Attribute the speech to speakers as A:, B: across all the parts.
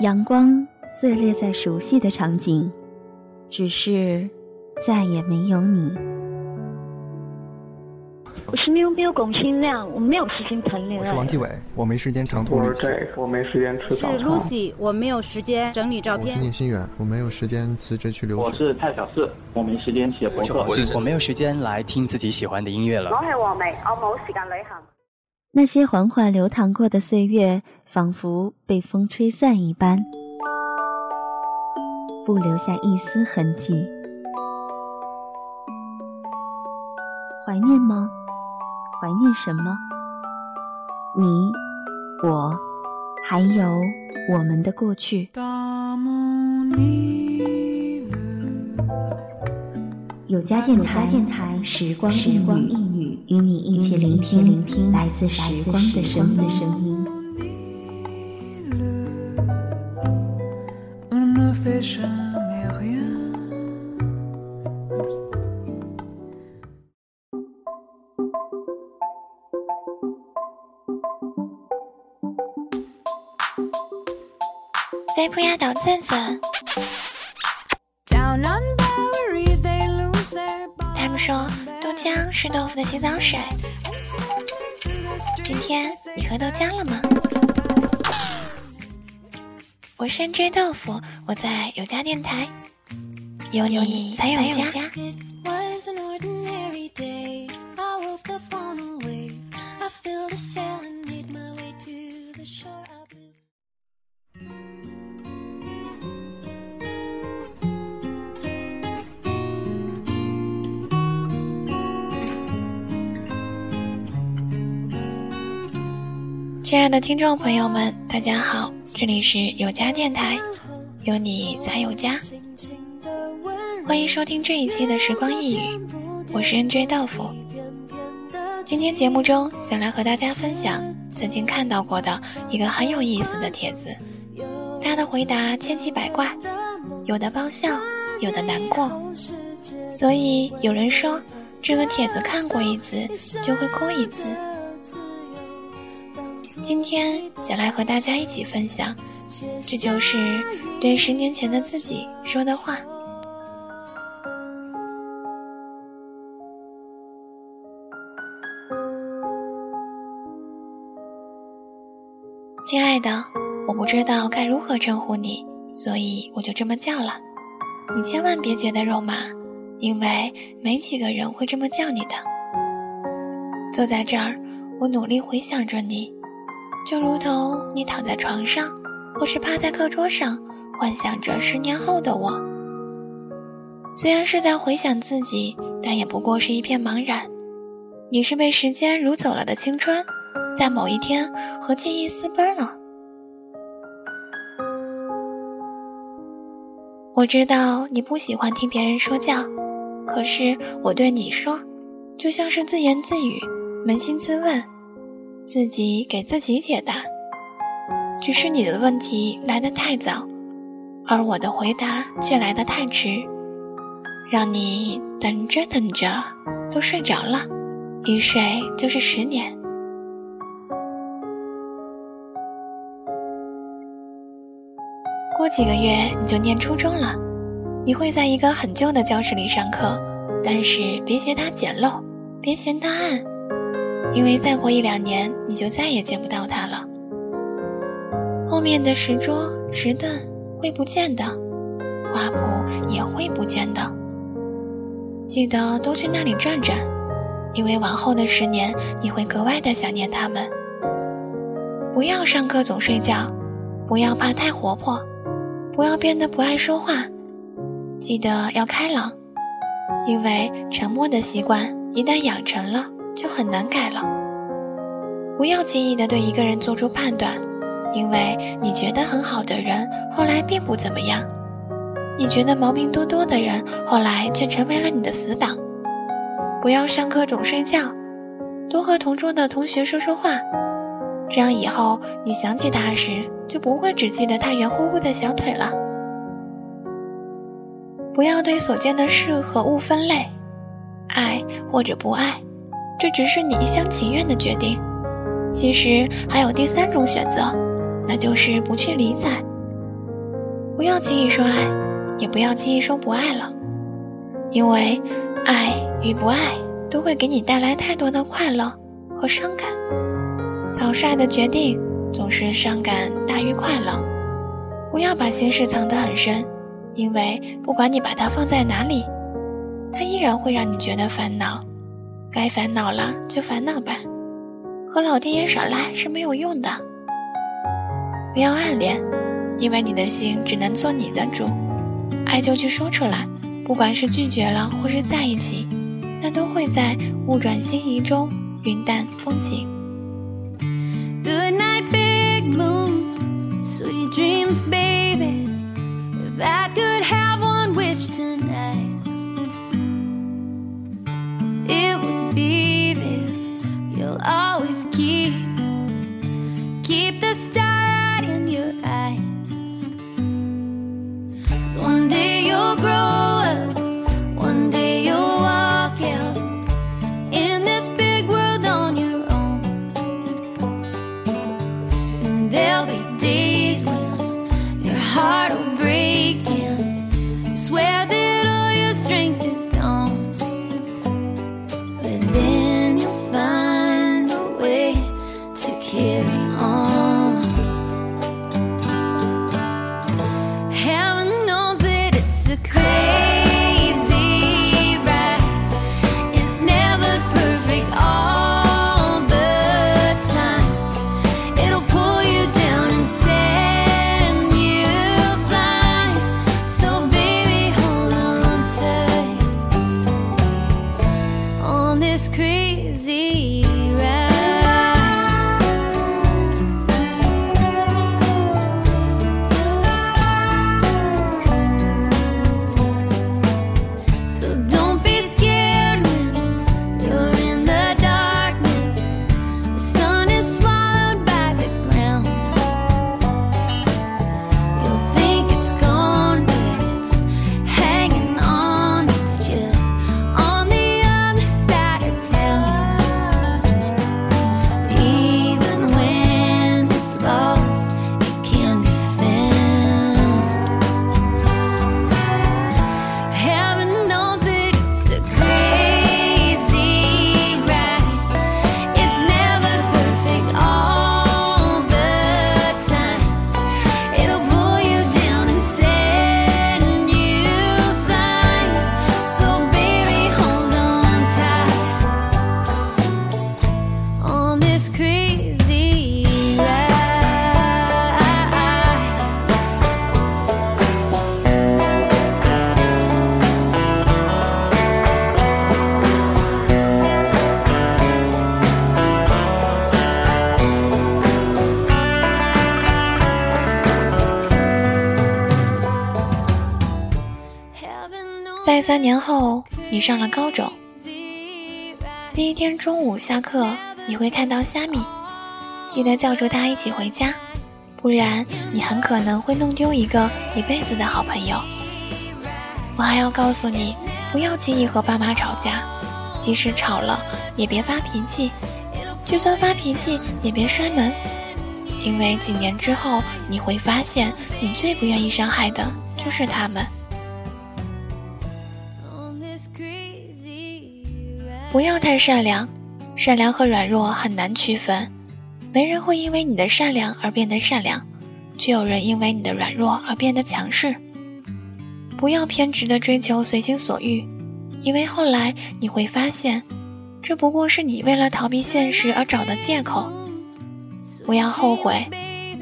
A: 阳光碎裂在熟悉的场景，只是再也没有你。
B: 我是喵喵龚新亮，我没有时间谈恋
C: 爱。我是王继伟，我没时间长途旅行。
D: 我没时间吃早
E: 餐。是 Lucy，我没有时间整理照片。
F: 我是聂心远，我没有时间辞职去留学。
G: 我是蔡小四，我没时间写博客。
H: 我没有时间来听自己喜欢的音乐了。
I: 我是王梅，我冇时间旅行。
A: 那些缓缓流淌过的岁月，仿佛被风吹散一般，不留下一丝痕迹。怀念吗？怀念什么？你、我，还有我们的过去。有家电台，电台时光时光一语，与你一起聆听聆听来自时光的声音。
J: 飞扑压倒寸寸。他们说豆浆是豆腐的洗澡水。今天你喝豆浆了吗？我是 J 豆腐，我在有家电台，有你才有家。亲爱的听众朋友们，大家好，这里是有家电台，有你才有家，欢迎收听这一期的时光一语，我是 NJ 豆腐。今天节目中想来和大家分享曾经看到过的一个很有意思的帖子，他的回答千奇百怪，有的爆笑，有的难过，所以有人说这个帖子看过一次就会哭一次。今天想来和大家一起分享，这就是对十年前的自己说的话。亲爱的，我不知道该如何称呼你，所以我就这么叫了。你千万别觉得肉麻，因为没几个人会这么叫你的。坐在这儿，我努力回想着你。就如同你躺在床上，或是趴在课桌上，幻想着十年后的我。虽然是在回想自己，但也不过是一片茫然。你是被时间掳走了的青春，在某一天和记忆私奔了。我知道你不喜欢听别人说教，可是我对你说，就像是自言自语，扪心自问。自己给自己解答，只是你的问题来得太早，而我的回答却来得太迟，让你等着等着都睡着了，一睡就是十年。过几个月你就念初中了，你会在一个很旧的教室里上课，但是别嫌它简陋，别嫌它暗。因为再过一两年，你就再也见不到他了。后面的石桌、石凳会不见的，花圃也会不见的。记得多去那里转转，因为往后的十年，你会格外的想念他们。不要上课总睡觉，不要怕太活泼，不要变得不爱说话。记得要开朗，因为沉默的习惯一旦养成了。就很难改了。不要轻易的对一个人做出判断，因为你觉得很好的人，后来并不怎么样；你觉得毛病多多的人，后来却成为了你的死党。不要上课总睡觉，多和同桌的同学说说话，这样以后你想起他时，就不会只记得他圆乎乎的小腿了。不要对所见的事和物分类，爱或者不爱。这只是你一厢情愿的决定，其实还有第三种选择，那就是不去理睬，不要轻易说爱，也不要轻易说不爱了，因为爱与不爱都会给你带来太多的快乐和伤感。草率的决定总是伤感大于快乐。不要把心事藏得很深，因为不管你把它放在哪里，它依然会让你觉得烦恼。该烦恼了就烦恼吧，和老天爷耍赖是没有用的。不要暗恋，因为你的心只能做你的主。爱就去说出来，不管是拒绝了或是在一起，那都会在物转星移中云淡风轻。三年后，你上了高中，第一天中午下课，你会看到虾米，记得叫住他一起回家，不然你很可能会弄丢一个一辈子的好朋友。我还要告诉你，不要轻易和爸妈吵架，即使吵了也别发脾气，就算发脾气也别摔门，因为几年之后你会发现，你最不愿意伤害的就是他们。不要太善良，善良和软弱很难区分。没人会因为你的善良而变得善良，却有人因为你的软弱而变得强势。不要偏执的追求随心所欲，因为后来你会发现，这不过是你为了逃避现实而找的借口。不要后悔，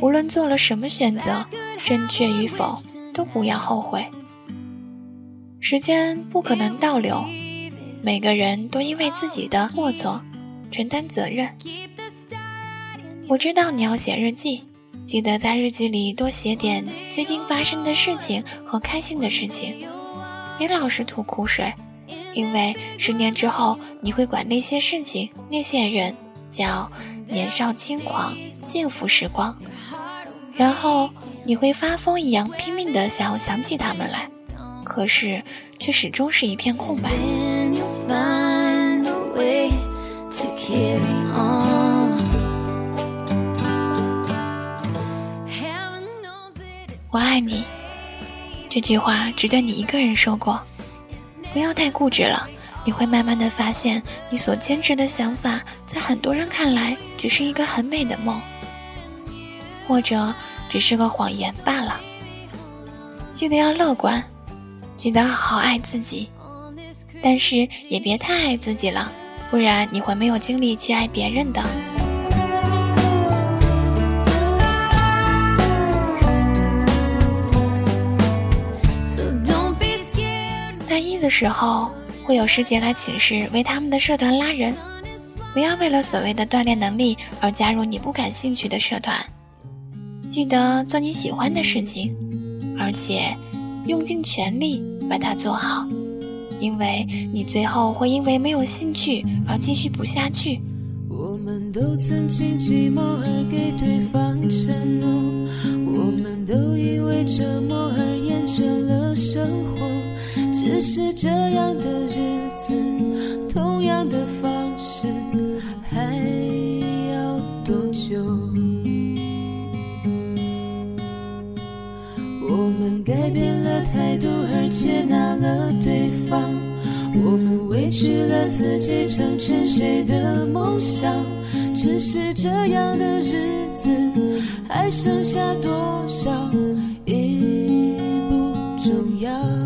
J: 无论做了什么选择，正确与否，都不要后悔。时间不可能倒流，每个人都因为自己的过错承担责任。我知道你要写日记，记得在日记里多写点最近发生的事情和开心的事情，别老是吐苦水，因为十年之后你会管那些事情、那些人叫年少轻狂、幸福时光，然后你会发疯一样拼命的想要想起他们来，可是却始终是一片空白。我爱你，
K: 这句话值得你一个人说过。不要太固执了，你会慢慢的发现，你所坚持的想法，在很多人看来只是一个很美的梦，或者只是个谎言罢了。记得要乐观，记得好好爱自己，但是也别太爱自己了，不然你会没有精力去爱别人的。的时候会有师姐来寝室为他们的社团拉人，不要为了所谓的锻炼能力而加入你不感兴趣的社团。记得做你喜欢的事情，而且用尽全力把它做好，因为你最后会因为没有兴趣而继续不下去。我们都曾经寂寞而给对方承诺，我们都因为折磨而厌倦了生活。只是这样的日子，同样的方式，还要多久？我们改变了态度而接纳了对方，我们委屈了自己成全谁的梦想？只是这样的日子，还剩下多少？已不重要。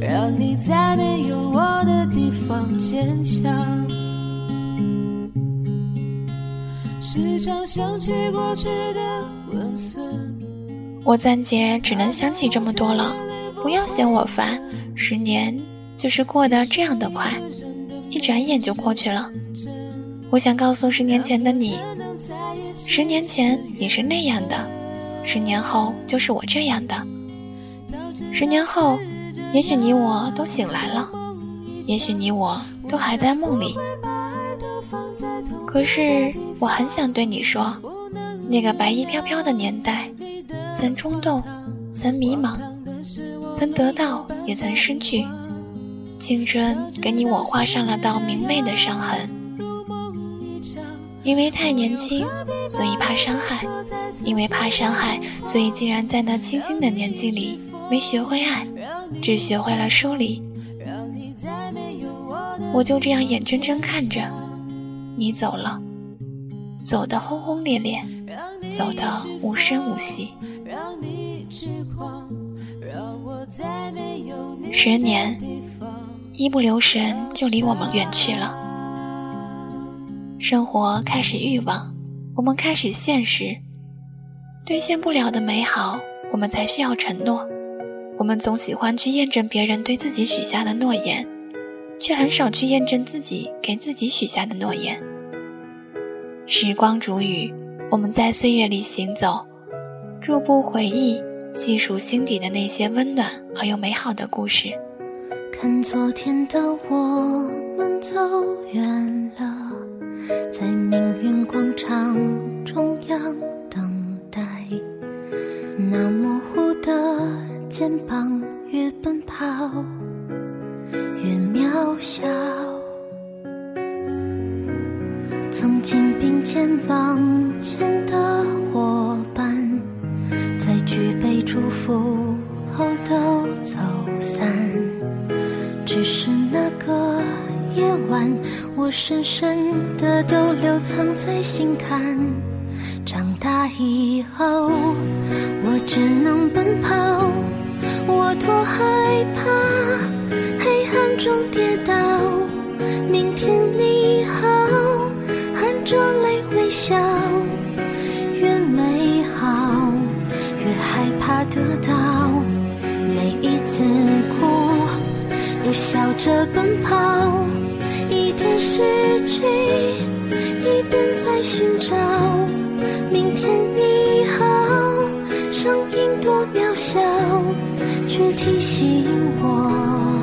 K: 让你在没有我的地方坚强。时常想起过去的温存。我暂且只能想起这么多了，不要嫌我烦。十年就是过得这样的快，一转眼就过去了。我想告诉十年前的你，十年前你是那样的，十年后就是我这样的。十年后，也许你我都醒来了，也许你我都还在梦里。可是我很想对你说，那个白衣飘飘的年代，曾冲动，曾迷茫，曾得到，也曾失去。青春给你我画上了道明媚的伤痕。因为太年轻，所以怕伤害；因为怕伤害，所以竟然在那清新的年纪里，没学会爱，只学会了疏离。我就这样眼睁睁看着。你走了，走得轰轰烈烈，走得无声无息。十年，一不留神就离我们远去了。生活开始欲望，我们开始现实。兑现不了的美好，我们才需要承诺。我们总喜欢去验证别人对自己许下的诺言。却很少去验证自己给自己许下的诺言。时光煮雨，我们在岁月里行走，逐步回忆，细数心底的那些温暖而又美好的故事。
D: 看昨天的我们走远了，放在心坎。长大以后，我只能奔跑，我多害怕黑暗。中跌倒。明天你好，含着泪微笑。越美好，越害怕得到。每一次哭，又笑着奔跑。一边失去，一边寻找。明天你好，声音多渺小，却提醒我，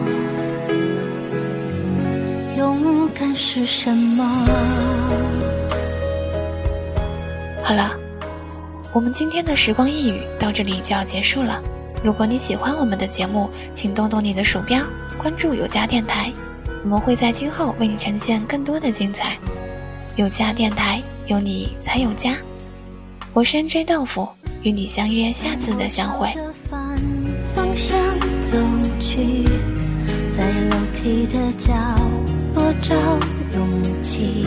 D: 勇敢是什么。
J: 好了，我们今天的时光一语到这里就要结束了。如果你喜欢我们的节目，请动动你的鼠标，关注有家电台，我们会在今后为你呈现更多的精彩。有家电台，有你才有家。我是 NJ 豆腐，与你相约下次的相会。
D: 方向走去，在楼梯的角落找勇气，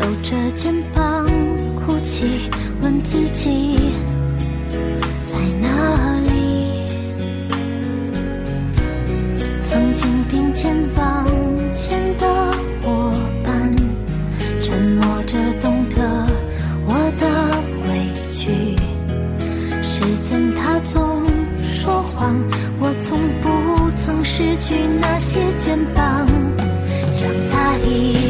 D: 抖着肩膀哭泣，问自己在哪里？曾经并肩往去那些肩膀。长大以